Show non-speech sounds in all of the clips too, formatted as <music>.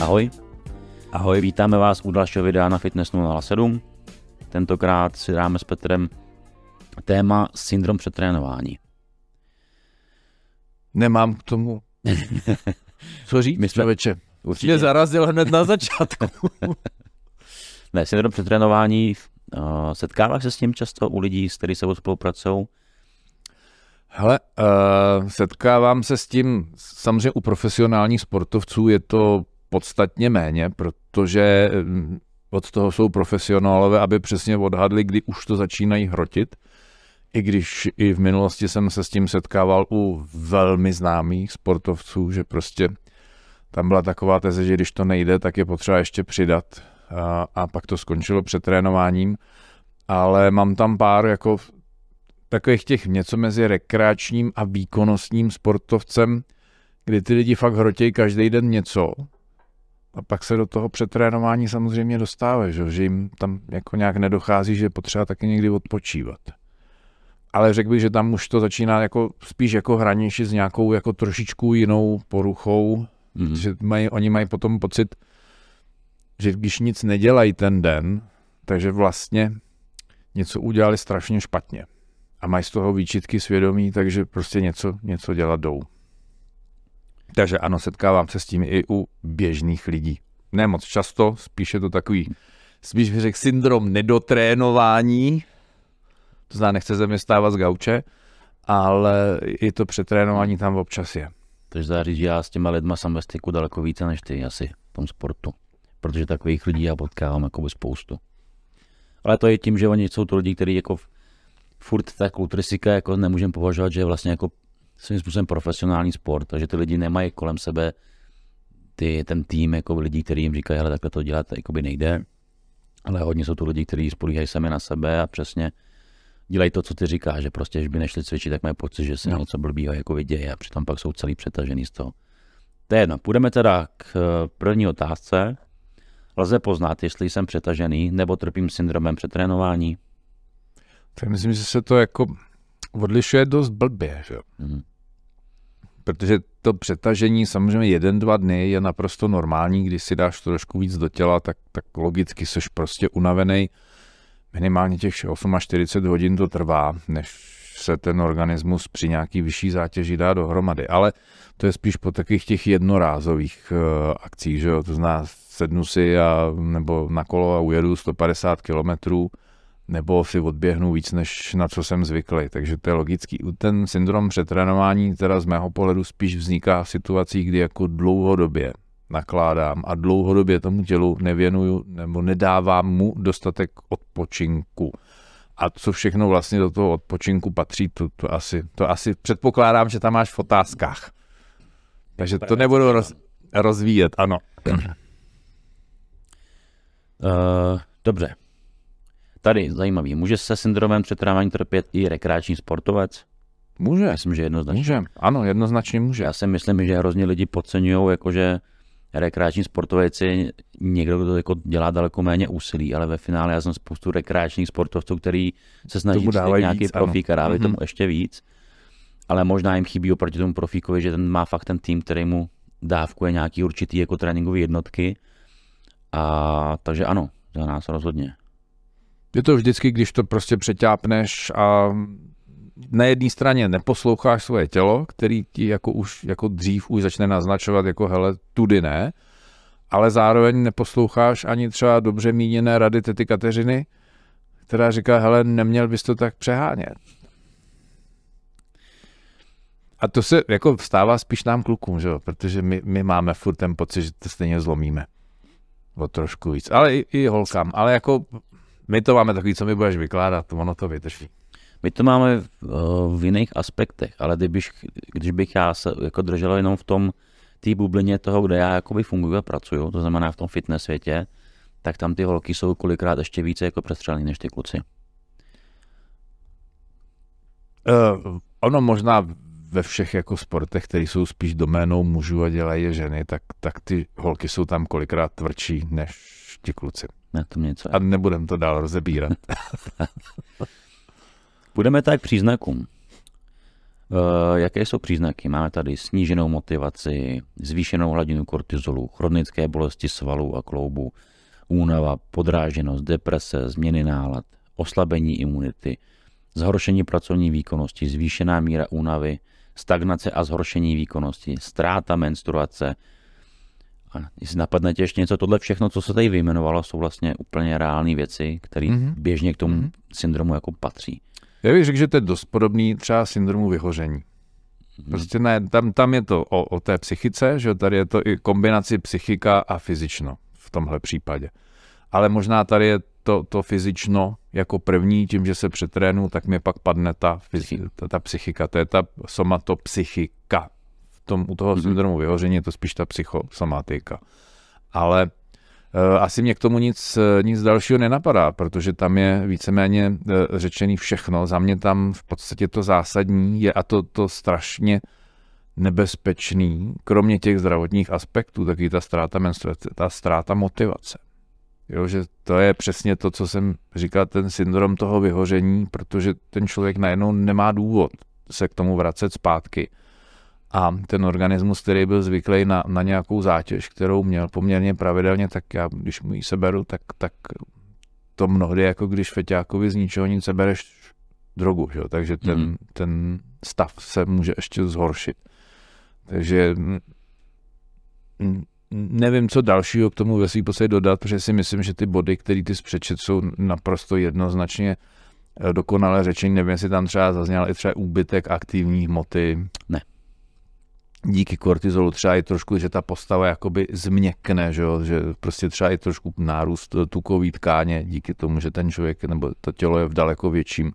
Ahoj. Ahoj, vítáme vás u dalšího videa na Fitness 007. Tentokrát si dáme s Petrem téma syndrom přetrénování. Nemám k tomu <laughs> co říct, My jsme- člověče. Určitě. Mě zarazil hned na začátku. <laughs> Ne, syndrom přetrénování, setkáváš se s tím často u lidí, s kterými se spolupracují? Hele, uh, setkávám se s tím, samozřejmě u profesionálních sportovců je to podstatně méně, protože mm, od toho jsou profesionálové, aby přesně odhadli, kdy už to začínají hrotit. I když i v minulosti jsem se s tím setkával u velmi známých sportovců, že prostě tam byla taková teze, že když to nejde, tak je potřeba ještě přidat a, a pak to skončilo přetrénováním. Ale mám tam pár jako takových těch něco mezi rekreačním a výkonnostním sportovcem, kdy ty lidi fakt hrotějí každý den něco a pak se do toho přetrénování samozřejmě dostávají, že, že jim tam jako nějak nedochází, že je potřeba taky někdy odpočívat. Ale řekl bych, že tam už to začíná jako spíš jako hranější s nějakou jako trošičku jinou poruchou, Mhm. že mají, oni mají potom pocit, že když nic nedělají ten den, takže vlastně něco udělali strašně špatně. A mají z toho výčitky svědomí, takže prostě něco, něco dělat jdou. Takže ano, setkávám se s tím i u běžných lidí. Ne moc často, spíš je to takový, spíš bych řekl syndrom nedotrénování, to znamená, nechce se mi stávat z gauče, ale i to přetrénování tam občas je. Takže dá říct, že já s těma lidma jsem ve styku daleko více než ty asi v tom sportu. Protože takových lidí já potkávám jakoby spoustu. Ale to je tím, že oni jsou to lidi, kteří jako furt ta kulturistika jako nemůžeme považovat, že je vlastně jako svým způsobem profesionální sport, takže ty lidi nemají kolem sebe ty, ten tým jako lidí, kteří jim říkají, hele, takhle to dělat jakoby nejde. Ale hodně jsou to lidi, kteří spolíhají sami na sebe a přesně dělají to, co ty říkáš, že prostě, když by nešli cvičit, tak mají pocit, že se No. něco blbýho jako vidějí a přitom pak jsou celý přetažený z toho. To je jedno. Půjdeme teda k eh, první otázce. Lze poznat, jestli jsem přetažený nebo trpím syndromem přetrénování. Tak myslím, že se to jako odlišuje dost blbě, že? Mhm. protože to přetažení samozřejmě jeden, dva dny je naprosto normální, když si dáš trošku víc do těla, tak, tak logicky jsi prostě unavený. Minimálně těch 48 hodin to trvá, než se ten organismus při nějaký vyšší zátěži dá dohromady. Ale to je spíš po takových těch jednorázových uh, akcích, že jo? To zná sednu si a, nebo na kolo a ujedu 150 kilometrů, nebo si odběhnu víc, než na co jsem zvyklý. Takže to je logický. Ten syndrom přetrénování teda z mého pohledu spíš vzniká v situacích, kdy jako dlouhodobě nakládám a dlouhodobě tomu tělu nevěnuju nebo nedávám mu dostatek odpočinku. A co všechno vlastně do toho odpočinku patří, to, to, asi, to asi předpokládám, že tam máš v otázkách. Takže to nebudu roz, rozvíjet, ano. Uh, dobře. Tady zajímavý. Může se syndromem přetrénování trpět i rekreační sportovec? Může, Myslím, že jednoznačně. může, ano, jednoznačně může. Já si myslím, že hrozně lidi podceňují, jakože rekreační sportovec je někdo, kdo jako dělá daleko méně úsilí, ale ve finále já jsem spoustu rekreačních sportovců, který se snaží dávají nějaký víc, profík a dávají Mhm. tomu ještě víc. Ale možná jim chybí oproti tomu profíkovi, že ten má fakt ten tým, který mu dávkuje nějaký určitý jako tréninkové jednotky. A takže ano, za nás rozhodně. Je to vždycky, když to prostě přeťápneš a na jedné straně neposloucháš svoje tělo, který ti jako už jako dřív už začne naznačovat jako hele, tudy ne, ale zároveň neposloucháš ani třeba dobře míněné rady tety Kateřiny, která říká, hele, neměl bys to tak přehánět. A to se jako vstává spíš nám klukům, že protože my, my máme furt ten pocit, že to stejně zlomíme. O trošku víc. Ale i, i holkám. Ale jako my to máme takový, co mi budeš vykládat, ono to vydrží. My to máme v, v jiných aspektech, ale kdybych, když bych já se jako držel jenom v tom té bublině toho, kde já jakoby funguji a pracuju, to znamená v tom fitness světě, tak tam ty holky jsou kolikrát ještě více jako přestřelný než ty kluci. Uh, ono možná ve všech jako sportech, které jsou spíš doménou mužů a dělají je ženy, tak, tak ty holky jsou tam kolikrát tvrdší než ti kluci. Ne, to mě něco. A nebudem to dál rozebírat. <laughs> Půjdeme tak k příznakům. Uh, jaké jsou příznaky? Máme tady sníženou motivaci, zvýšenou hladinu kortizolu, chronické bolesti svalů a kloubů, únava, podráženost, deprese, změny nálad, oslabení imunity, zhoršení pracovní výkonnosti, zvýšená míra únavy, stagnace a zhoršení výkonnosti, ztráta menstruace. A jestli napadne tě ještě něco, tohle všechno, co se tady vyjmenovalo, jsou vlastně úplně reální věci, které mm-hmm. běžně k tomu mm-hmm. syndromu jako patří. Já bych řekl, že to je dost podobný třeba syndromu vyhoření. Mhm. Prostě ne, tam, tam je to o, o té psychice, že tady je to i kombinaci psychika a fyzično v tomhle případě. Ale možná tady je to, to fyzično jako první, tím, že se přetrénu, tak mi pak padne ta, ta, ta psychika, to je ta somatopsychika. V tom, u toho mm-hmm. syndromu vyhoření je to spíš ta psychosomatika. Ale uh, asi mě k tomu nic, nic dalšího nenapadá, protože tam je víceméně uh, řečený všechno. Za mě tam v podstatě to zásadní je a to, to strašně nebezpečný, kromě těch zdravotních aspektů, taky ta ztráta menstruace, ta ztráta motivace. Jo, že to je přesně to, co jsem říkal, ten syndrom toho vyhoření, protože ten člověk najednou nemá důvod se k tomu vracet zpátky. A ten organismus, který byl zvyklý na, na nějakou zátěž, kterou měl poměrně pravidelně, tak já, když mu ji seberu, tak, tak to mnohdy jako když feťákovi z ničeho nic sebereš drogu, že? takže ten, mm. ten stav se může ještě zhoršit. Takže nevím, co dalšího k tomu ve svým podstatě dodat, protože si myslím, že ty body, které ty zpřečet, jsou naprosto jednoznačně eh, dokonale řečení. Nevím, jestli tam třeba zazněl i třeba úbytek aktivní hmoty. Ne. Díky kortizolu třeba i trošku, že ta postava jakoby změkne, že, jo? že prostě třeba i trošku nárůst tukový tkáně díky tomu, že ten člověk nebo to tělo je v daleko větším,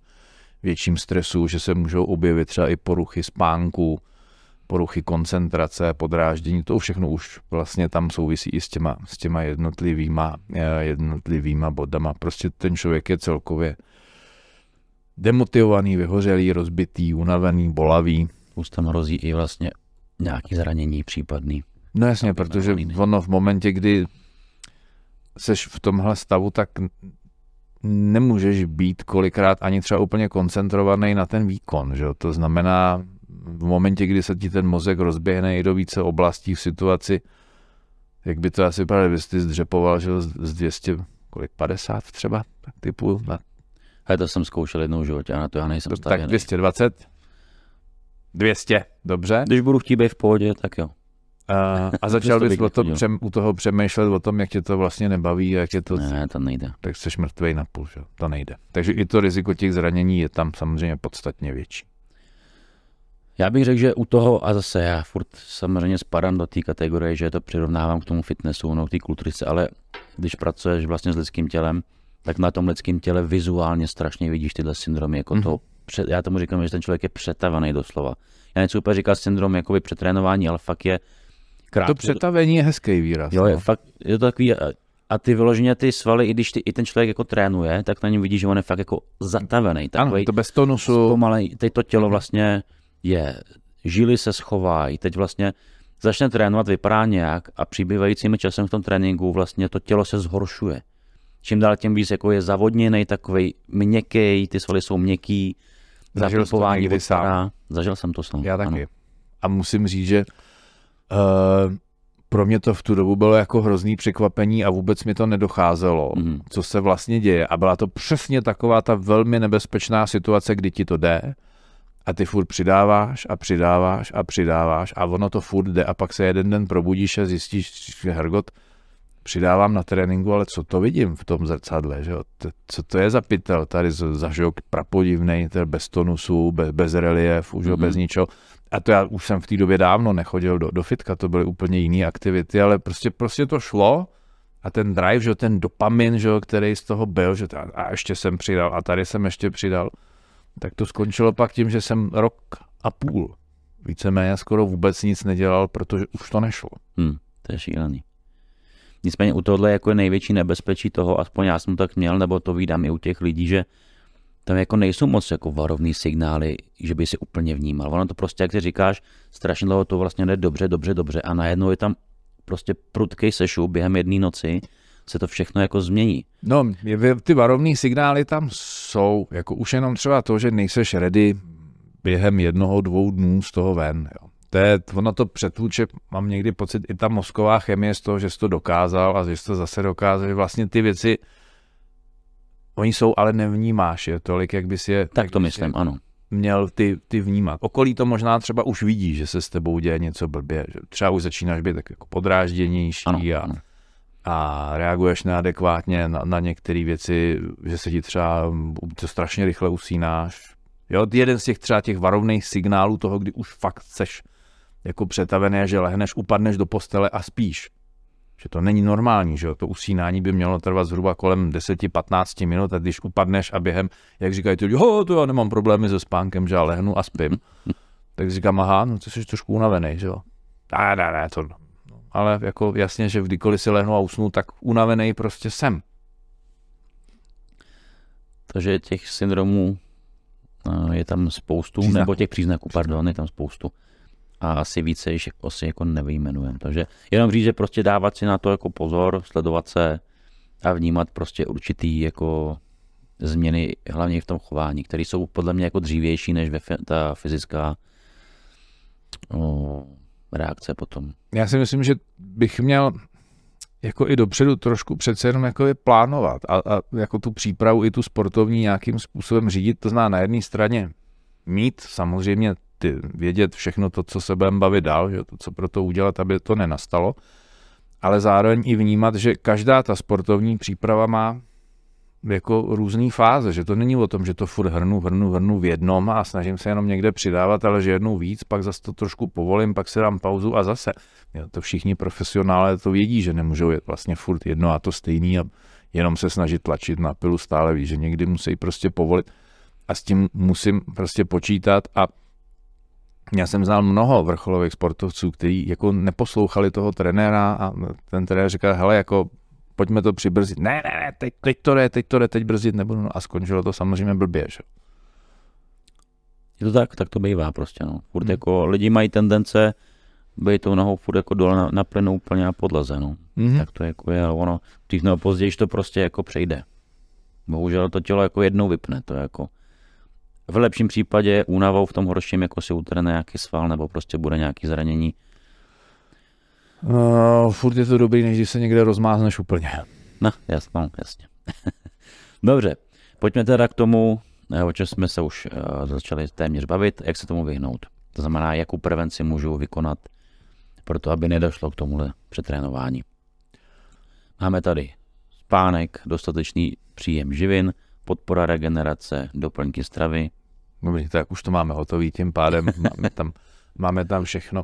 větším stresu, že se můžou objevit třeba i poruchy spánku, poruchy koncentrace, podráždění, to všechno už vlastně tam souvisí i s těma, s těma jednotlivýma, eh, jednotlivýma bodama. Prostě ten člověk je celkově demotivovaný, vyhořelý, rozbitý, unavený, bolavý. Už tam hrozí i vlastně nějaký zranění případný. No jasně, protože ono v momentě, kdy seš v tomhle stavu, tak nemůžeš být kolikrát ani třeba úplně koncentrovaný na ten výkon. Že? To znamená, v momentě, kdy se ti ten mozek rozběhne i do více oblastí v situaci, jak by to asi vypadalo, kdyby jsi zdřepoval, že z 200, kolik, 50 třeba, tak typu. Na... Ale to jsem zkoušel jednou v životě a na to já nejsem stavěný. Tak 220? 200, dobře. Když budu chtít být v pohodě, tak jo. A, a <laughs> začal bys o tom, přem, u toho přemýšlet o tom, jak tě to vlastně nebaví, jak je to... Ne, to nejde. Tak jsi mrtvej na půl, že? to nejde. Takže i to riziko těch zranění je tam samozřejmě podstatně větší. Já bych řekl, že u toho, a zase já furt samozřejmě spadám do té kategorie, že to přirovnávám k tomu fitnessu, no k té kulturice, ale když pracuješ vlastně s lidským tělem, tak na tom lidském těle vizuálně strašně vidíš tyhle syndromy, jako mm-hmm. to, já tomu říkám, že ten člověk je přetavený doslova. Já nechci úplně říkat syndrom jakoby přetrénování, ale fakt je krát. To přetavení je hezký výraz. Jo, je, no. fakt, je to takový, a ty vyloženě ty svaly, i když ty, i ten člověk jako trénuje, tak na něm vidíš, že on je fakt jako zatavený. Takový, ano, to bez tonusu. Pomalej, teď to tělo vlastně je, žily se schovají, teď vlastně začne trénovat, vypadá nějak a přibývajícím časem v tom tréninku vlastně to tělo se zhoršuje. Čím dál tím víc jako je zavodněný, takový měkký, ty svaly jsou měkký, Zažil jsem to někdy sám. Zažil jsem to sám. Já taky. Ano. A musím říct, že uh, pro mě to v tu dobu bylo jako hrozný překvapení a vůbec mi to nedocházelo, mm. co se vlastně děje. A byla to přesně taková ta velmi nebezpečná situace, kdy ti to jde, a ty furt přidáváš a přidáváš a přidáváš a ono to furt jde a pak se jeden den probudíš a zjistíš, že Hergot, přidávám na tréninku, ale co to vidím v tom zrcadle, že jo? co to je za pytel, tady zažok prapodivnej, bez tonusu, bez, bez reliefu, mm-hmm. bez ničeho. A to já už jsem v té době dávno nechodil do, do fitka, to byly úplně jiné aktivity, ale prostě, prostě to šlo a ten drive, že ten dopamin, že který z toho byl, že a ještě jsem přidal a tady jsem ještě přidal tak to skončilo pak tím, že jsem rok a půl víceméně skoro vůbec nic nedělal, protože už to nešlo. Hmm, to je šílený. Nicméně u tohle jako je největší nebezpečí toho, aspoň já jsem tak měl, nebo to vídám i u těch lidí, že tam jako nejsou moc jako varovný signály, že by si úplně vnímal. Ono to prostě, jak ty říkáš, strašně dlouho to vlastně jde dobře, dobře, dobře a najednou je tam prostě prudkej sešu během jedné noci se to všechno jako změní. No, ty varovné signály tam jsou, jako už jenom třeba to, že nejseš ready během jednoho, dvou dnů z toho ven. Jo. To je, ono to přetluče, mám někdy pocit, i ta mozková chemie z toho, že jsi to dokázal a že jsi to zase dokázal, že vlastně ty věci, oni jsou, ale nevnímáš je tolik, jak bys je, Tak to myslím, je ano. měl ty, ty vnímat. Okolí to možná třeba už vidí, že se s tebou děje něco blbě, že třeba už začínáš být tak jako podrážděnější Ano, a, ano. A reaguješ neadekvátně na, na některé věci, že se ti třeba to strašně rychle usínáš. Jo, jeden z těch třeba těch varovných signálů toho, kdy už fakt seš jako přetavený, že lehneš, upadneš do postele a spíš. Že to není normální, že jo? to usínání by mělo trvat zhruba kolem 10-15 minut a když upadneš a během, jak říkají ty lidi, ho, to já nemám problémy se spánkem, že já lehnu a spím. <laughs> tak říkám, aha, no ty jsi trošku unavený, že jo. Ne, ne, ne, to. Ale jako jasně, že kdykoliv si lehnu a usnu, tak unavený prostě jsem. Takže těch syndromů eh, je tam spoustu, Příznaků. nebo těch příznaků, pardon, je tam spoustu. A asi více již asi jako nevyjmenujeme. Takže jenom říct, že prostě dávat si na to jako pozor, sledovat se a vnímat prostě určitý jako změny, hlavně v tom chování, které jsou podle mě jako dřívější než ta fyzická o, reakce potom. Já si myslím, že bych měl jako i dopředu trošku přece jenom jako je plánovat a, a jako tu přípravu i tu sportovní nějakým způsobem řídit. To zná na jedné straně mít samozřejmě ty, vědět všechno to, co se budeme bavit dál, že to, co pro to udělat, aby to nenastalo, ale zároveň i vnímat, že každá ta sportovní příprava má jako různé fáze, že to není o tom, že to furt hrnu, hrnu, hrnu v jednom a snažím se jenom někde přidávat, ale že jednou víc, pak zase to trošku povolím, pak si dám pauzu a zase. Jo, to všichni profesionálé to vědí, že nemůžou jet vlastně furt jedno a to stejný a jenom se snažit tlačit na pilu stále ví, že někdy musí prostě povolit a s tím musím prostě počítat a já jsem znal mnoho vrcholových sportovců, kteří jako neposlouchali toho trenéra a ten trenér říkal, hele, jako pojďme to přibrzdit. Ne, ne, ne, teď, teď to jde, teď to jde, teď brzdit nebudu. No a skončilo to samozřejmě blbě, že? Je to tak, tak to bývá prostě, no. Furt Hmm. jako lidi mají tendence být tou nohou furt jako dole na, na plynu úplně na podlaze, no. Mhm. Tak to jako je, ale ono dřív nebo později to prostě jako přejde. Bohužel to tělo jako jednou vypne, to je jako v lepším případě únavou, v tom horším jako si utrhne nějaký sval nebo prostě bude nějaký zranění. Uh, furt je to dobrý, než když se někde rozmázneš úplně. No, jasně, no, jasně. <laughs> Dobře, pojďme teda k tomu, eh, o čem jsme se už uh, začali téměř bavit, jak se tomu vyhnout. To znamená, jakou prevenci můžu vykonat pro to, aby nedošlo k tomuhle přetrénování. Máme tady spánek, dostatečný příjem živin, podpora regenerace, doplňky stravy. Dobrý, tak už to máme hotový, tím pádem máme tam, máme tam všechno.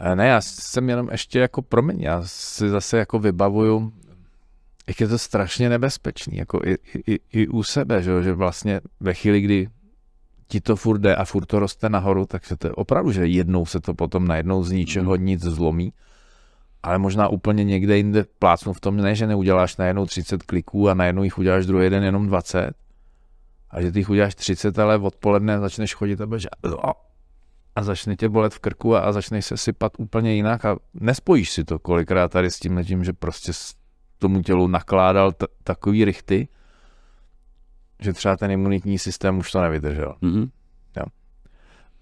Eh, Ne, já jsem jenom ještě jako, promiň, já si zase jako vybavuju, jak je to strašně nebezpečný, jako i, i, i u sebe, že, že vlastně ve chvíli, kdy ti to furt jde a furt to roste nahoru, tak se to opravdu, že jednou se to potom najednou z ničeho nic zlomí, ale možná úplně někde jinde plácnu v tom, ne, že neuděláš najednou 30 kliků a najednou jich uděláš druhý den jenom 20, a že ty jich uděláš 30, ale odpoledne začneš chodit a budeš a začne tě bolet v krku a, a začneš se sypat úplně jinak a nespojíš si to kolikrát tady s tím tím, že prostě s tomu tělu nakládal t- takový rychty, že třeba ten imunitní systém už to nevydržel. Mhm.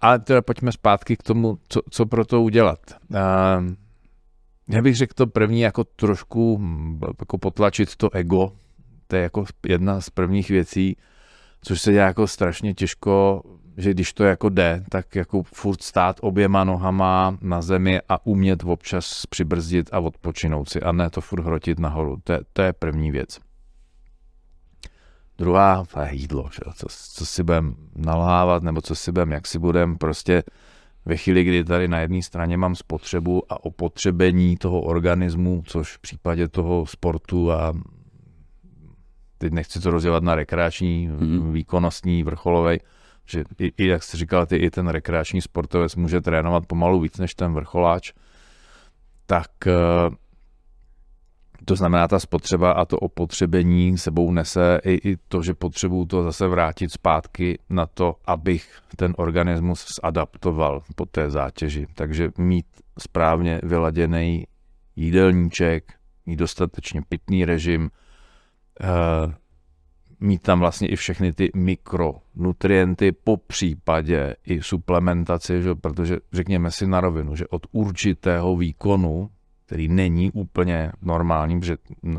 Ale teda pojďme zpátky k tomu, co, co pro to udělat. Uh, já bych řekl to první jako trošku jako potlačit to ego, to je jako jedna z prvních věcí, což se dělá jako strašně těžko, že když to jako jde, tak jako furt stát oběma nohama na zemi a umět občas přibrzdit a odpočinout si a ne to furt hrotit nahoru. To je, to je první věc. Druhá, to je jídlo, že? Co, co si budem nalhávat, nebo co si budem, jak si budem, prostě ve chvíli, kdy tady na jedné straně mám spotřebu a opotřebení toho organismu, což v případě toho sportu a teď nechci to rozdělat na rekreační, Mhm. mm-hmm. výkonnostní, vrcholovej, že i, i, jak jsi říkal, ty, i ten rekreační sportovec může trénovat pomalu víc než ten vrcholáč, tak eh, to znamená, ta spotřeba a to opotřebení sebou nese i, i to, že potřebuju to zase vrátit zpátky na to, abych ten organismus zadaptoval po té zátěži. Takže mít správně vyladěný jídelníček, mít dostatečně pitný režim, uh, mít tam vlastně i všechny ty mikronutrienty, po případě i suplementaci, že? protože řekněme si na rovinu, že od určitého výkonu, který není úplně normální, protože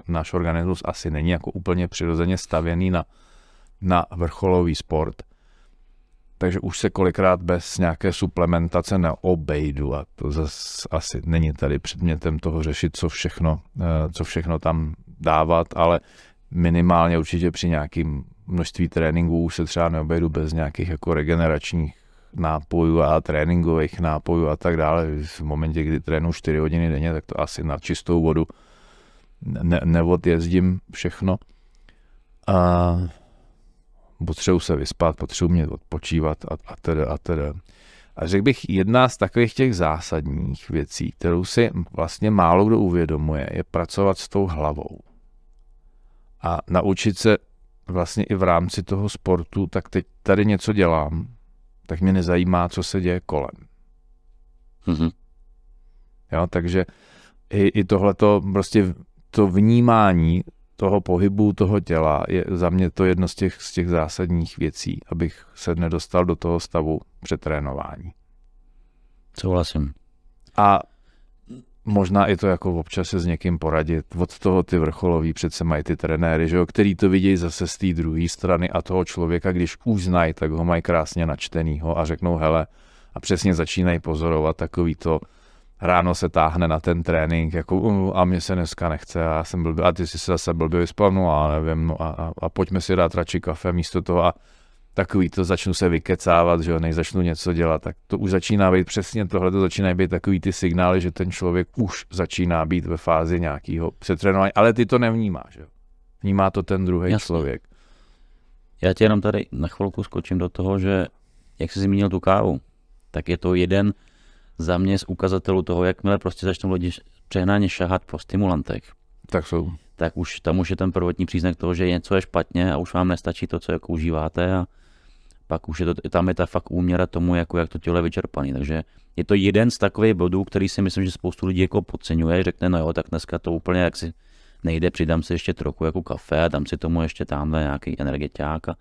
náš organismus asi není jako úplně přirozeně stavěný na, na vrcholový sport, takže už se kolikrát bez nějaké suplementace neobejdu a to zase asi není tady předmětem toho řešit, co všechno, eh, co všechno tam dávat, ale minimálně určitě při nějakým množství tréninků se třeba neobejdu bez nějakých jako regeneračních nápojů a tréninkových nápojů a tak dále. V momentě, kdy trénu 4 hodiny denně, tak to asi na čistou vodu ne- neodjezdím všechno. A potřebuji se vyspat, potřebuji mě odpočívat a, a teda a teda. A řekl bych, jedna z takových těch zásadních věcí, kterou si vlastně málo kdo uvědomuje, je pracovat s tou hlavou. A naučit se vlastně i v rámci toho sportu, tak teď tady něco dělám, tak mě nezajímá, co se děje kolem. Mm-hmm. Jo, takže i, i tohleto prostě to vnímání toho pohybu toho těla je za mě to jedno z těch, z těch zásadních věcí, abych se nedostal do toho stavu přetrénování. Souhlasím. A možná i to jako občas se s někým poradit. Od toho ty vrcholoví přece mají ty trenéry, že jo, který to vidějí zase z té druhé strany a toho člověka, když už znají, tak ho mají krásně načtenýho a řeknou, hele, a přesně začínají pozorovat takový to, ráno se táhne na ten trénink, jako a mě se dneska nechce a já jsem blbý, a ty jsi se zase blbě vyspal, no a nevím, no a, a, a pojďme si dát radši kafe místo toho a takový to začnu se vykecávat, že jo, než začnu něco dělat, tak to už začíná být přesně tohle, to začínají být takový ty signály, že ten člověk už začíná být ve fázi nějakého přetrénování, ale ty to nevnímáš, že jo. Vnímá to ten druhý člověk. Já tě jenom tady na chvilku skočím do toho, že jak jsi zmínil tu kávu, tak je to jeden za mě z ukazatelů toho, jakmile prostě začnou lidi přehnáně šahat po stimulantech. Tak jsou. Tak už tam už je ten prvotní příznak toho, že něco je špatně a už vám nestačí to, co jako užíváte a pak už je to, tam je ta fakt úměra tomu, jako jak to tělo je vyčerpaný. Takže je to jeden z takových bodů, který si myslím, že spoustu lidí jako podceňuje, řekne, no jo, tak dneska to úplně jak si nejde, přidám si ještě trochu jako kafe a dám si tomu ještě tamhle nějaký energetiák. A...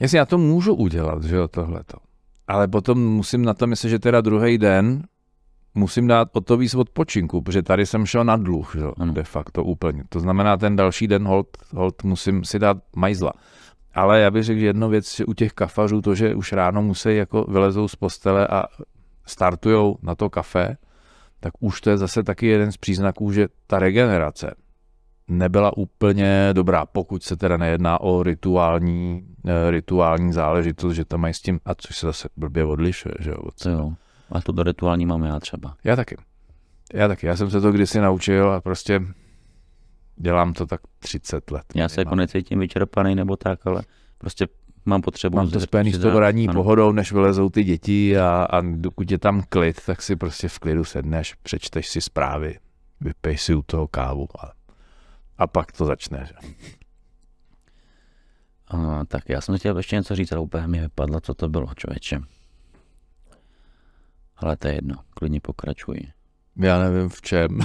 Jestli já to můžu udělat, že jo, tohleto ale potom musím na to myslet, že teda druhý den musím dát o to víc odpočinku, protože tady jsem šel na dluh, že? de facto úplně. To znamená, ten další den hold, hold musím si dát majzla. Ale já bych řekl, že jedno věc, že u těch kafařů to, že už ráno musí jako vylezou z postele a startujou na to kafe, tak už to je zase taky jeden z příznaků, že ta regenerace nebyla úplně dobrá, pokud se teda nejedná o rituální, eh, rituální záležitost, že tam mají s tím, a což se zase blbě odlišuje, že jo. jo. A to do rituální mám já třeba. Já taky. Já taky. Já jsem se to kdysi naučil a prostě dělám to tak 30 let. Já se jako necítím vyčerpaný nebo tak, ale prostě mám potřebu. Mám to spojený s tou ranní ano. pohodou, než vylezou ty děti a, a dokud je tam klid, tak si prostě v klidu sedneš, přečteš si zprávy, vypej si u toho kávu a a pak to začne. Že? A, tak já jsem chtěl ještě něco říct, ale úplně mi vypadlo, co to bylo, člověče. Ale to je jedno, klidně pokračuj. Já nevím v čem. <laughs>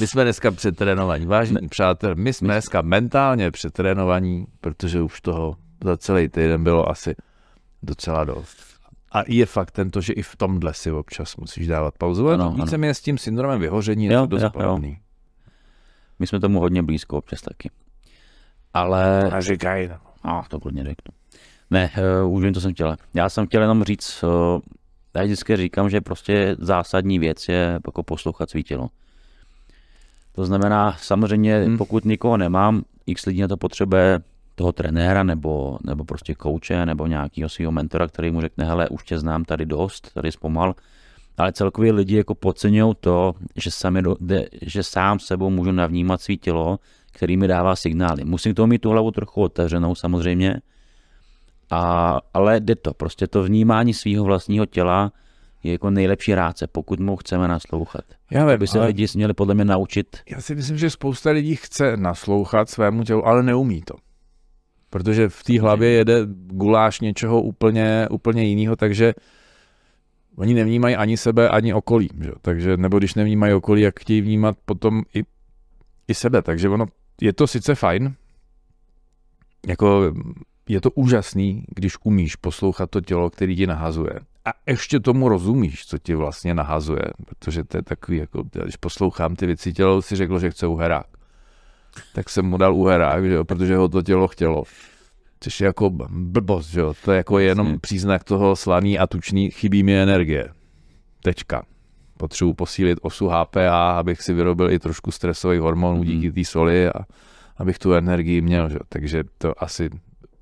my jsme dneska přetrénovaní, vážení ne. přátelé, my jsme my... dneska mentálně přetrénovaní, protože už toho za celý týden bylo asi docela dost. A je fakt tento, že i v tomhle si občas musíš dávat pauzu. Ano, více mě s tím syndromem vyhoření je to dost jo, podobný. Jo. My jsme tomu hodně blízko občas taky. Ale... A říkaj. No, to klidně řeknu. Ne, uh, už vím, co jsem chtěl. Já jsem chtěl jenom říct, uh, já vždycky říkám, že prostě zásadní věc je jako poslouchat svý tělo. To znamená, samozřejmě, hmm. pokud nikoho nemám, x lidí na to potřebuje toho trenéra nebo, nebo prostě kouče nebo nějakého svého mentora, který mu řekne, hele, už tě znám tady dost, tady zpomal, ale celkově lidi jako podceňují to, že, sami do, de, že sám sebou můžu navnímat svý tělo, který mi dává signály. Musím to mít tu hlavu trochu otevřenou samozřejmě, a, ale jde to. Prostě to vnímání svého vlastního těla je jako nejlepší rádce, pokud mu chceme naslouchat. Já vím, Aby se ale... lidi měli podle mě naučit. Já si myslím, že spousta lidí chce naslouchat svému tělu, ale neumí to. Protože v té hlavě jede guláš něčeho úplně, úplně jiného, takže oni nevnímají ani sebe, ani okolí. Že? Takže, nebo když nevnímají okolí, jak chtějí vnímat potom i, i sebe. Takže ono, je to sice fajn, jako je to úžasný, když umíš poslouchat to tělo, který ti nahazuje. A ještě tomu rozumíš, co ti vlastně nahazuje, protože to je takový, jako, když poslouchám ty věci, tělo si řeklo, že chce uherák. Tak jsem mu dal uherák, že jo, protože ho to tělo chtělo. Což je jako blbost, že jo? to je jako jenom příznak toho slaný a tučný, chybí mi energie. Tečka. Potřebuji posílit osu HPA, abych si vyrobil i trošku stresových hormonů díky té soli a abych tu energii měl. Že? Takže to asi,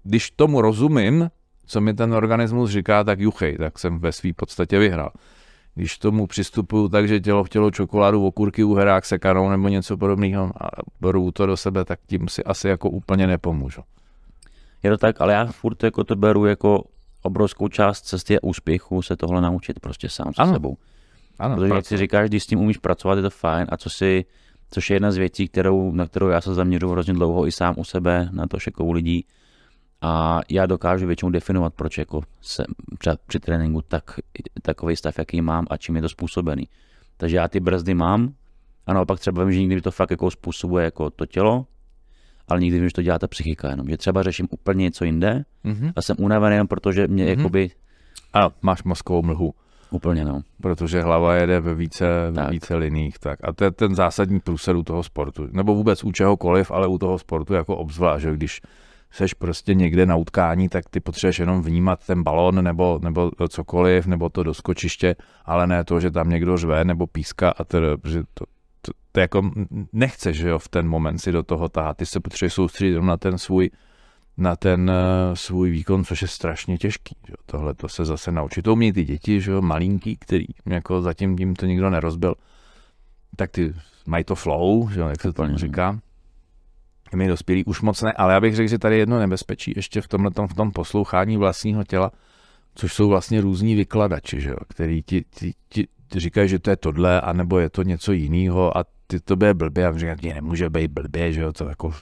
když tomu rozumím, co mi ten organismus říká, tak juchej, tak jsem ve své podstatě vyhrál. Když tomu přistupuju tak, že tělo chtělo čokoládu, okurky, uherák, sekanou nebo něco podobného a beru to do sebe, tak tím si asi jako úplně nepomůžu. Je to tak, ale já furt jako to beru jako obrovskou část cesty a úspěchu se tohle naučit prostě sám se ano. sebou. Ano, Protože jak si říkáš, když s tím umíš pracovat, je to fajn a co si, což je jedna z věcí, kterou, na kterou já se zaměřuju hrozně dlouho i sám u sebe, na to šekou lidí. A já dokážu většinou definovat, proč jako se při, při tréninku tak, takový stav, jaký mám a čím je to způsobený. Takže já ty brzdy mám a naopak třeba vím, že někdy to fakt jako způsobuje jako to tělo, ale nikdy vím, že to dělá ta psychika jenom, že třeba řeším úplně něco jinde mm-hmm. a jsem unavený jenom protože mě mm-hmm. jakoby... Ano, máš mozkovou mlhu. Úplně, no. Protože hlava jede ve více, ve více liních. Tak. A to je ten zásadní průser u toho sportu. Nebo vůbec u čehokoliv, ale u toho sportu jako obzvlášť, že když seš prostě někde na utkání, tak ty potřebuješ jenom vnímat ten balon nebo, nebo cokoliv, nebo to doskočiště, ale ne to, že tam někdo řve nebo píska a to, že to, to, to jako nechceš, že jo, v ten moment si do toho tahat. Ty se potřebuješ soustředit na ten svůj na ten uh, svůj výkon, což je strašně těžký. Že? Tohle to se zase naučit. To umějí ty děti, že jo, malinký, který jako zatím tím to nikdo nerozbil, tak ty mají to flow, že jo, jak se to říká. My dospělí už moc ne, ale já bych řekl, že tady je jedno nebezpečí ještě v tomhle v tom poslouchání vlastního těla, což jsou vlastně různí vykladači, že jo, který ti, ti, ti, ti říkají, že to je tohle, anebo je to něco jiného a ty to bude blbě a říkám, nemůže být blbě, že jo, to jako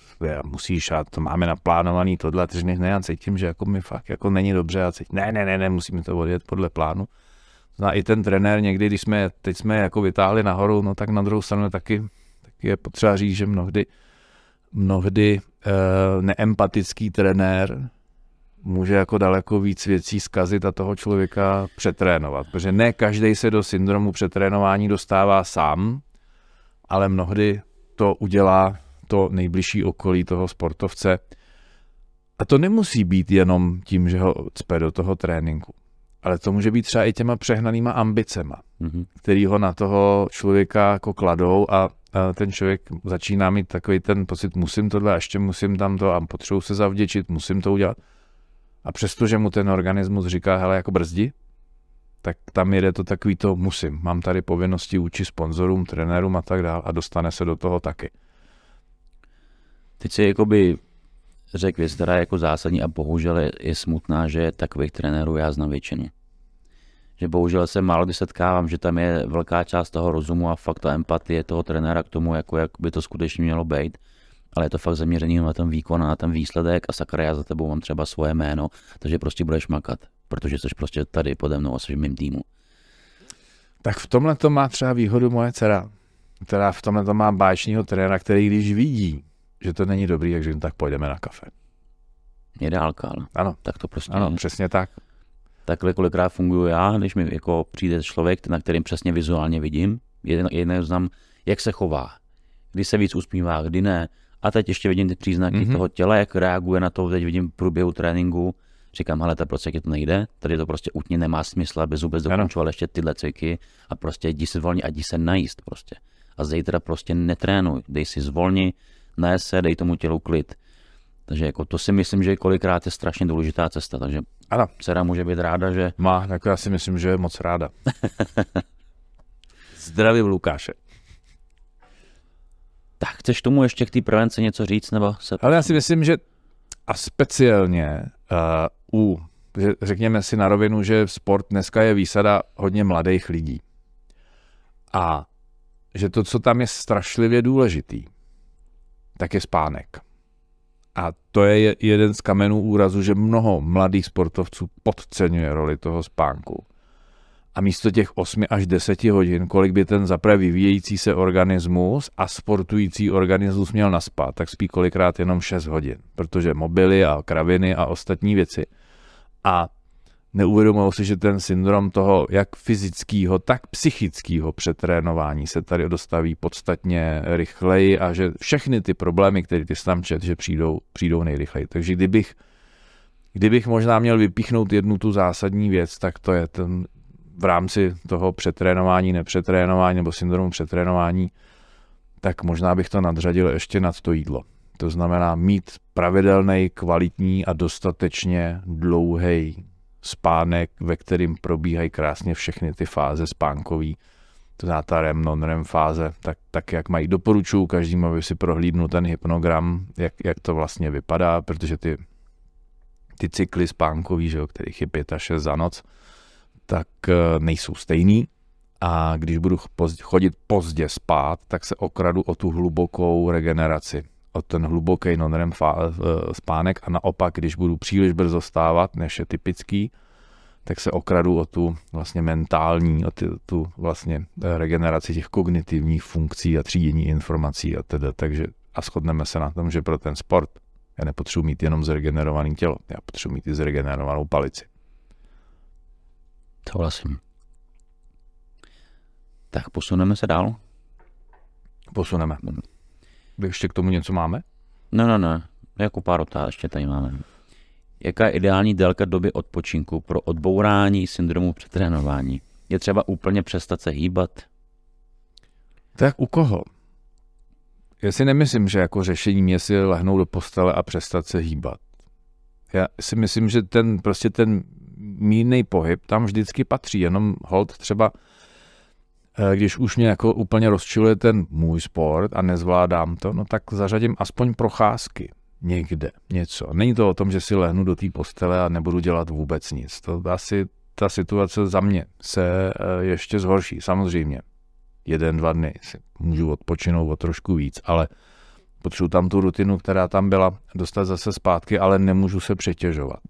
musíš a to máme naplánovaný tohle a ty říkáš, ne, já cítím, že jako mi fakt jako není dobře a cítím, ne, ne, ne, ne, musíme to odjet podle plánu. No a i ten trenér někdy, když jsme, teď jsme jako vytáhli nahoru, no tak na druhou stranu taky, taky je potřeba říct, že mnohdy, mnohdy uh, neempatický trenér může jako daleko víc věcí zkazit a toho člověka přetrénovat, protože ne každý se do syndromu přetrénování dostává sám, ale mnohdy to udělá to nejbližší okolí toho sportovce. A to nemusí být jenom tím, že ho cpe do toho tréninku, ale to může být třeba i těma přehnanýma ambicema, mm-hmm. který ho na toho člověka jako kladou a, a ten člověk začíná mít takový ten pocit, musím tohle a ještě musím tam to a potřebuji se zavděčit, musím to udělat. A přestože mu ten organismus říká, hele, jako brzdi, tak tam jede to takový to musím. Mám tady povinnosti vůči sponzorům, trenérům a tak dále a dostane se do toho taky. Teď si jakoby řekl věc, která je jako zásadní a bohužel je, je smutná, že takových trenérů já znám většinu. Že bohužel se málo kdy setkávám, že tam je velká část toho rozumu a fakt ta empatie toho trenéra k tomu, jako jak by to skutečně mělo být. Ale je to fakt zaměřený na ten výkon a na ten výsledek a sakra, já za tebou mám třeba svoje jméno, takže prostě budeš makat protože jsi prostě tady pode mnou a jsi v mým týmu. Tak v tomhle to má třeba výhodu moje dcera, která v tomhle to má báječního trenéra, který když vidí, že to není dobrý, takže tak půjdeme na kafe. Ideálka, ale ano. tak to prostě Ano, je. přesně tak. Takhle kolikrát funguju já, když mi jako přijde člověk, na kterým přesně vizuálně vidím, jeden, jeden znám, jak se chová, kdy se víc usmívá, kdy ne. A teď ještě vidím ty příznaky mm-hmm. toho těla, jak reaguje na to, teď vidím v průběhu tréninku, Říkám, ale to prostě to nejde, tady to prostě utně nemá smysl, aby vůbec dokončoval ještě tyhle cviky a prostě jdi si zvolni a jdi se najíst prostě. A zítra prostě netrénuj, dej si zvolni, ne se, dej tomu tělu klid. Takže jako to si myslím, že kolikrát je strašně důležitá cesta, takže ano. dcera může být ráda, že... Má, tak já si myslím, že je moc ráda. <laughs> Zdravím Lukáše. Tak chceš tomu ještě k té prevence něco říct? Nebo se... Ale já si myslím, že a speciálně uh, u, řekněme si na rovinu, že sport dneska je výsada hodně mladých lidí. A že to, co tam je strašlivě důležitý, tak je spánek. A to je jeden z kamenů úrazu, že mnoho mladých sportovců podceňuje roli toho spánku. a místo těch 8 až 10 hodin, kolik by ten zaprvé vyvíjející se organismus a sportující organismus měl naspat, tak spí kolikrát jenom 6 hodin, protože mobily a kraviny a ostatní věci. A neuvědomují si, že ten syndrom toho jak fyzického, tak psychického přetrénování se tady dostaví podstatně rychleji a že všechny ty problémy, které ty tam čet, že přijdou, přijdou nejrychleji. Takže kdybych, kdybych možná měl vypíchnout jednu tu zásadní věc, tak to je ten v rámci toho přetrénování, nepřetrénování nebo syndromu přetrénování, tak možná bych to nadřadil ještě nad to jídlo. To znamená mít pravidelný, kvalitní a dostatečně dlouhý spánek, ve kterým probíhají krásně všechny ty fáze spánkový, to znamená ta REM, non-REM fáze, tak, tak jak mají. Doporučuji každému, aby si prohlídnul ten hypnogram, jak, jak to vlastně vypadá, protože ty, ty cykly spánkový, že jo, kterých je 5 až 6 za noc, tak eh, nejsou stejný a když budu chodit pozdě spát, tak se okradu o tu hlubokou regeneraci, ten hluboký non-REM eh, spánek a naopak, když budu příliš brzo stávat, než je typický, tak se okradu o tu vlastně mentální, o ty, tu vlastně eh, regeneraci těch kognitivních funkcí a třídění informací a tedy. Takže a shodneme se na tom, že pro ten sport já nepotřebuji mít jenom zregenerovaný tělo, já potřebuji mít i zregenerovanou palici. Souhlasím. Tak posuneme se dál. Posuneme. Vy ještě k tomu něco máme? No, no, no. Jako pár otázek ještě tady máme. Jaká je ideální délka doby odpočinku pro odbourání syndromu přetrénování? Je třeba úplně přestat se hýbat? Tak u koho? Já si nemyslím, že jako řešením je si lehnout do postele a přestat se hýbat. Já si myslím, že ten prostě ten mírný pohyb tam vždycky patří, jenom hold třeba když už mě jako úplně rozčiluje ten můj sport a nezvládám to, no tak zařadím aspoň procházky někde, něco. Není to o tom, že si lehnu do té postele a nebudu dělat vůbec nic. To asi ta situace za mě se eh, ještě zhorší, samozřejmě. Jeden, dva dny si můžu odpočinout o trošku víc, ale potřebuji tam tu rutinu, která tam byla, dostat zase zpátky, ale nemůžu se přetěžovat.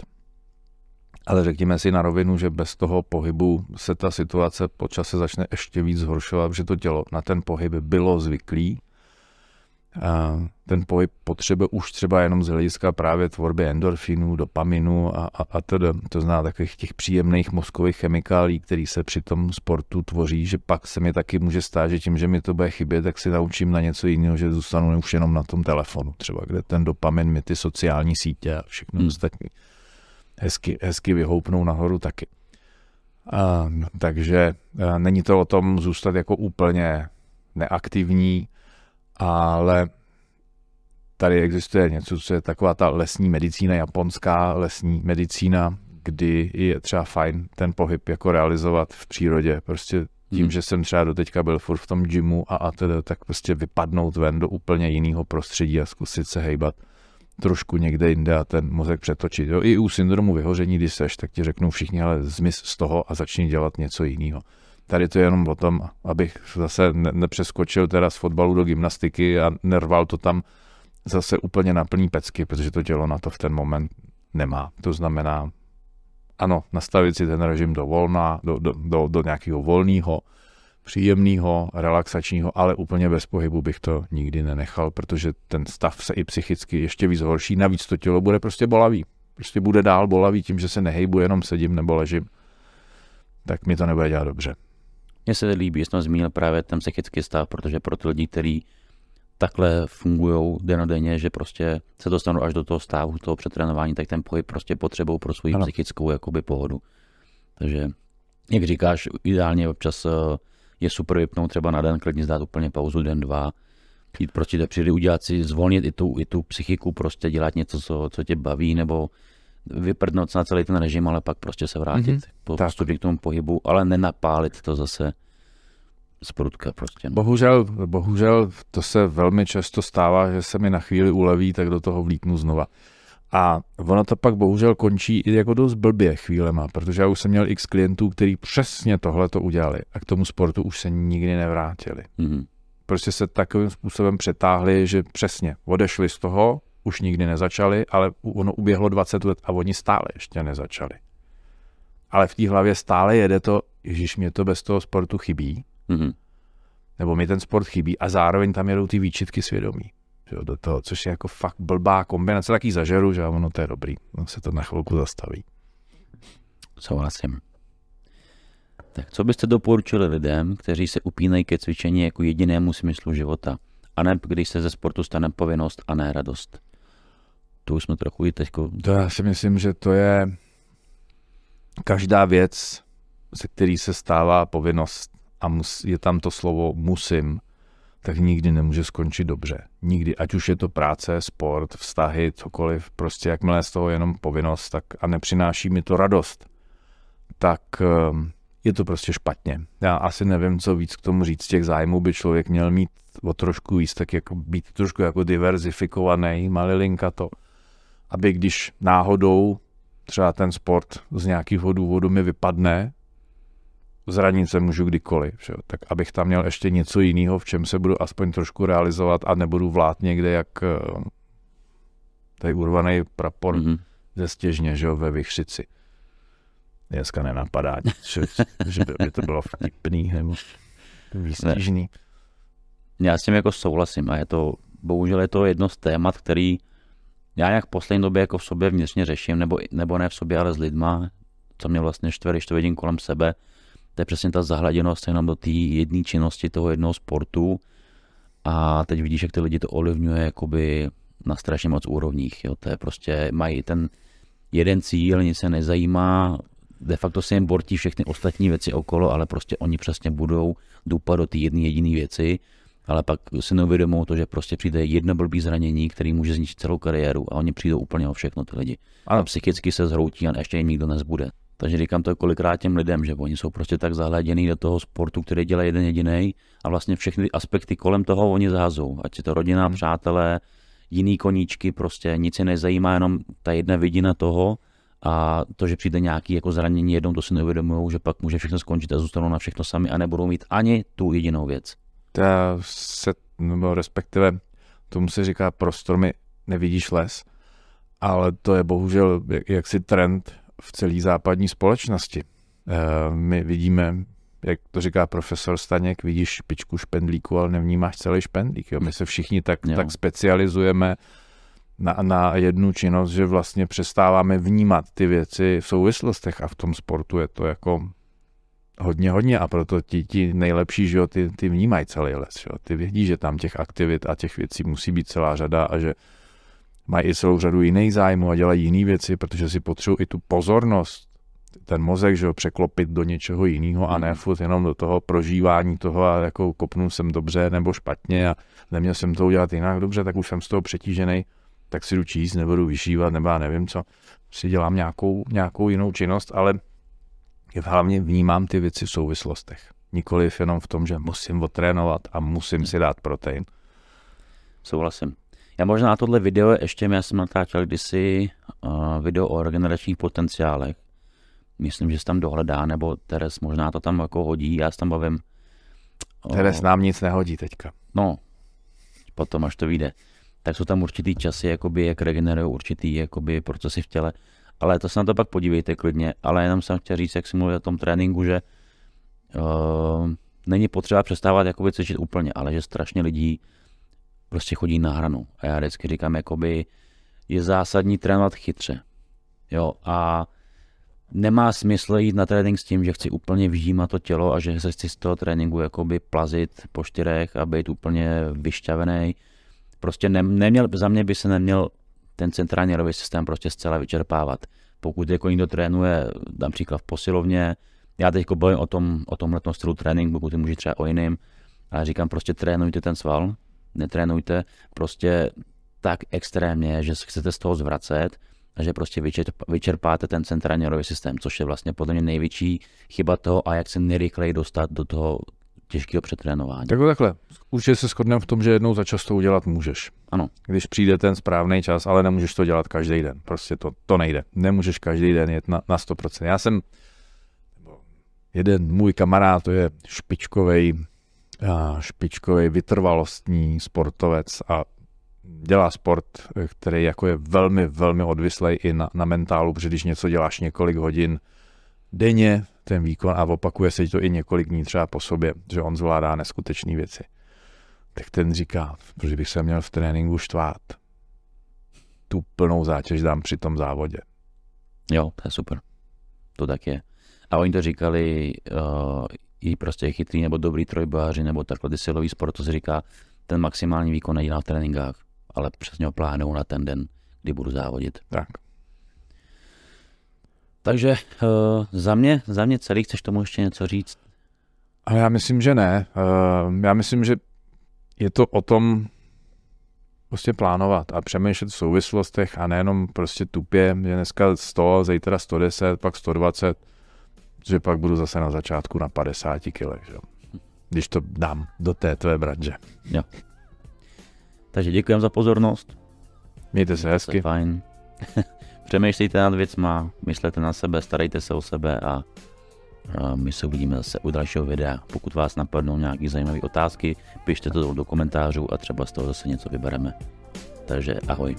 Ale řekněme si na rovinu, že bez toho pohybu se ta situace po čase začne ještě víc zhoršovat, že to tělo na ten pohyb bylo zvyklý. A ten pohyb potřebuje už třeba jenom z hlediska právě tvorby endorfinů, dopaminu a, a, a tedy. To zná takových těch příjemných mozkových chemikálí, které se při tom sportu tvoří, že pak se mi taky může stát, že tím, že mi to bude chybět, tak si naučím na něco jiného, že zůstanu už jenom na tom telefonu třeba, kde ten dopamin mi ty sociální sítě a všechno hmm. ostatní hezky, hezky vyhoupnou nahoru taky. A, takže a není to o tom zůstat jako úplně neaktivní, ale tady existuje něco, co je taková ta lesní medicína, japonská lesní medicína, kdy je třeba fajn ten pohyb jako realizovat v přírodě. Prostě tím, hmm. že jsem třeba doteďka byl furt v tom gymu a, a teda, tak prostě vypadnout ven do úplně jiného prostředí a zkusit se hejbat trošku někde jinde a ten mozek přetočit. Jo? I u syndromu vyhoření, když seš, tak ti řeknou všichni, ale zmiz z toho a začni dělat něco jiného. Tady to je jenom o tom, abych zase nepřeskočil teda z fotbalu do gymnastiky a nerval to tam zase úplně na plný pecky, protože to tělo na to v ten moment nemá. To znamená, ano, nastavit si ten režim do volna, do, do, do, do nějakého volného, příjemného, relaxačního, ale úplně bez pohybu bych to nikdy nenechal, protože ten stav se i psychicky ještě víc horší. Navíc to tělo bude prostě bolavý. Prostě bude dál bolavý tím, že se nehejbu, jenom sedím nebo ležím. Tak mi to nebude dělat dobře. Mně se líbí, že jsem zmínil právě ten psychický stav, protože pro ty lidi, kteří takhle fungují denodenně, že prostě se dostanou až do toho stavu, toho přetrénování, tak ten pohyb prostě potřebují pro svou psychickou jakoby pohodu. Takže, jak říkáš, ideálně občas eh, je super vypnout třeba na den, klidně zdát úplně pauzu, den, dva, jít prostě do přijde udělat si, zvolnit i tu, i tu psychiku, prostě dělat něco, co, co tě baví, nebo vyprdnout na celý ten režim, ale pak prostě se vrátit mm-hmm. postupně k tomu pohybu, ale nenapálit to zase z prudka prostě. No. Bohužel, bohužel to se velmi často stává, že se mi na chvíli uleví, tak do toho vlítnu znova. A ono to pak bohužel končí i jako dost blbě chvílema, protože já už jsem měl x klientů, kteří přesně tohle to udělali a k tomu sportu už se nikdy nevrátili. Mm-hmm. Prostě se takovým způsobem přetáhli, že přesně odešli z toho, už nikdy nezačali, ale ono uběhlo 20 let a oni stále ještě nezačali. Ale v té hlavě stále jede to, Ježíš, mě to bez toho sportu chybí, Mm-hmm. nebo mi ten sport chybí a zároveň tam jedou ty výčitky svědomí. Jo, do toho, což je jako fakt blbá kombinace, taky zažeru, že ono to je dobrý, no se to na chvilku zastaví. Souhlasím. Tak co byste doporučili lidem, kteří se upínají ke cvičení jako jedinému smyslu života? A ne, když se ze sportu stane povinnost a ne radost. To už jsme trochu i teďko... To já si myslím, že to je každá věc, ze který se stává povinnost a mus, je tam to slovo musím, tak nikdy nemůže skončit dobře. Nikdy, ať už je to práce, sport, vztahy, cokoliv, prostě jakmile je z toho jenom povinnost tak a nepřináší mi to radost, tak ehm, je to prostě špatně. Já asi nevím, co víc k tomu říct. Z těch zájmů by člověk měl mít o trošku víc, tak jako být trošku jako diverzifikovaný, malilinka to, aby když náhodou třeba ten sport z nějakého důvodu mi vypadne, zranit se můžu kdykoliv, že jo? tak abych tam měl ještě něco jiného, v čem se budu aspoň trošku realizovat a nebudu vlát někde jak eh, tady urvaný prapor Mhm. ze stěžně, že jo, ve Vychřici. Dneska nenapadá, že, že by to bylo vtipný nebo výstižný. Já s tím jako souhlasím a je to, bohužel je to jedno z témat, který já nějak v poslední době jako v sobě vnitřně řeším, nebo, nebo ne v sobě, ale s lidma, co mě vlastně štve, když to vidím kolem sebe, to je přesně ta zahladěnost jenom do té jedné činnosti toho jednoho sportu a teď vidíš, jak ty lidi to ovlivňuje jakoby na strašně moc úrovních, jo, to je prostě, mají ten jeden cíl, nic se nezajímá, de facto se jen bortí všechny ostatní věci okolo, ale prostě oni přesně budou dupat do té jedné jediné věci, ale pak si neuvědomují to, že prostě přijde jedno blbý zranění, který může zničit celou kariéru a oni přijdou úplně o všechno ty lidi. A Ano. psychicky se zhroutí a ještě jim nikdo nezbude. Takže říkám to kolikrát těm lidem, že oni jsou prostě tak zahleděný do toho sportu, který dělá jeden jediný a vlastně všechny aspekty kolem toho oni zahazou. Ať je to rodina, Hmm. přátelé, jiný koníčky, prostě nic je nezajímá, jenom ta jedna vidina toho a to, že přijde nějaký jako zranění jednou, to si neuvědomují, že pak může všechno skončit a zůstanou na všechno sami a nebudou mít ani tu jedinou věc. To se, nebo respektive tomu se říká prostor mi nevidíš les, ale to je bohužel jak- jaksi trend v celé západní společnosti. Eh, My vidíme, jak to říká profesor Staněk, vidíš špičku špendlíku, ale nevnímáš celý špendlík. Jo? My se všichni tak, Jo. tak specializujeme na, na jednu činnost, že vlastně přestáváme vnímat ty věci v souvislostech a v tom sportu je to jako hodně, hodně a proto ti, ti nejlepší, že jo, ty, ty vnímají celý les, že jo. Ty vědí, že tam těch aktivit a těch věcí musí být celá řada a že mají i celou řadu jiných zájmů a dělají jiné věci, protože si potřebují i tu pozornost, ten mozek, že jo, překlopit do něčeho jiného a ne Mhm. furt jenom do toho prožívání toho a jako kopnul jsem dobře nebo špatně a neměl jsem to udělat jinak dobře, tak už jsem z toho přetížený, tak si jdu číst, nebudu vyšívat, nebo já nevím co, si dělám nějakou, nějakou jinou činnost, ale hlavně vnímám ty věci v souvislostech. Nikoliv jenom v tom, že musím otrénovat a musím si dát protein. Souhlasím. Já možná na tohle video ještě, já jsem natáčel kdysi uh, video o regeneračních potenciálech. Myslím, že se tam dohledá, nebo Teres možná to tam jako hodí, já se tam bavím. o- Teres nám nic nehodí teďka. No, potom až to vyjde. Tak jsou tam určitý časy, jakoby, jak regenerují určitý jakoby, procesy v těle. Ale to se na to pak podívejte klidně. Ale jenom jsem chtěl říct, jak jsem mluvil o tom tréninku, že uh, není potřeba přestávat jakoby cvičit úplně, ale že strašně lidí prostě chodí na hranu. A já vždycky říkám, jakoby je zásadní trénovat chytře. Jo, a nemá smysl jít na trénink s tím, že chci úplně vžímat to tělo a že se chci z toho tréninku jakoby plazit po čtyřech a být úplně vyšťavený. Prostě ne, neměl, za mě by se neměl ten centrální nervový systém prostě zcela vyčerpávat. Pokud jako někdo trénuje, dám příklad v posilovně, já teď bojím o tom, o tomhle stylu tréninku, pokud může třeba o jiným, ale říkám prostě trénujte ten sval, netrénujte prostě tak extrémně, že se chcete z toho zvracet a že prostě vyčerp- vyčerpáte ten centrální nervový systém, což je vlastně podle mě největší chyba toho a jak se nejrychleji dostat do toho těžkého přetrénování. Tak takhle, určitě se shodneme v tom, že jednou za čas to udělat můžeš. Ano. Když přijde ten správný čas, ale nemůžeš to dělat každý den. Prostě to, to nejde. Nemůžeš každý den jet na, na 100%. Já jsem, jeden můj kamarád, to je špičkovej, a, špičkovej vytrvalostní sportovec a dělá sport, který jako je velmi, velmi odvislej i na, na mentálu, protože když něco děláš několik hodin denně, ten výkon a opakuje se to i několik dní třeba po sobě, že on zvládá neskutečné věci. Tak ten říká, že bych se měl v tréninku štvát. Tu plnou zátěž dám při tom závodě. Jo, to je super. To tak je. A oni to říkali, uh, i prostě chytrý nebo dobrý trojbojáři nebo takhle ty silový sport, to se říká, ten maximální výkon nedělá v tréninkách, ale přesně ho plánují na ten den, kdy budu závodit. Tak. Takže uh, za mě, za mě celý, chceš tomu ještě něco říct? Ale já myslím, že ne. Uh, já myslím, že je to o tom prostě plánovat a přemýšlet v souvislostech a nejenom prostě tupě, že dneska 100, zítra 110, pak 120, že pak budu zase na začátku na 50 kg, když to dám do té tvé branže. Jo. Takže děkujem za pozornost. Mějte se hezky. Fajn. <laughs> Přemýšlejte nad věcma, myslete na sebe, starejte se o sebe a, a my se uvidíme zase u dalšího videa. Pokud vás napadnou nějaké zajímavé otázky, pište to do komentářů a třeba z toho zase něco vybereme. Takže ahoj.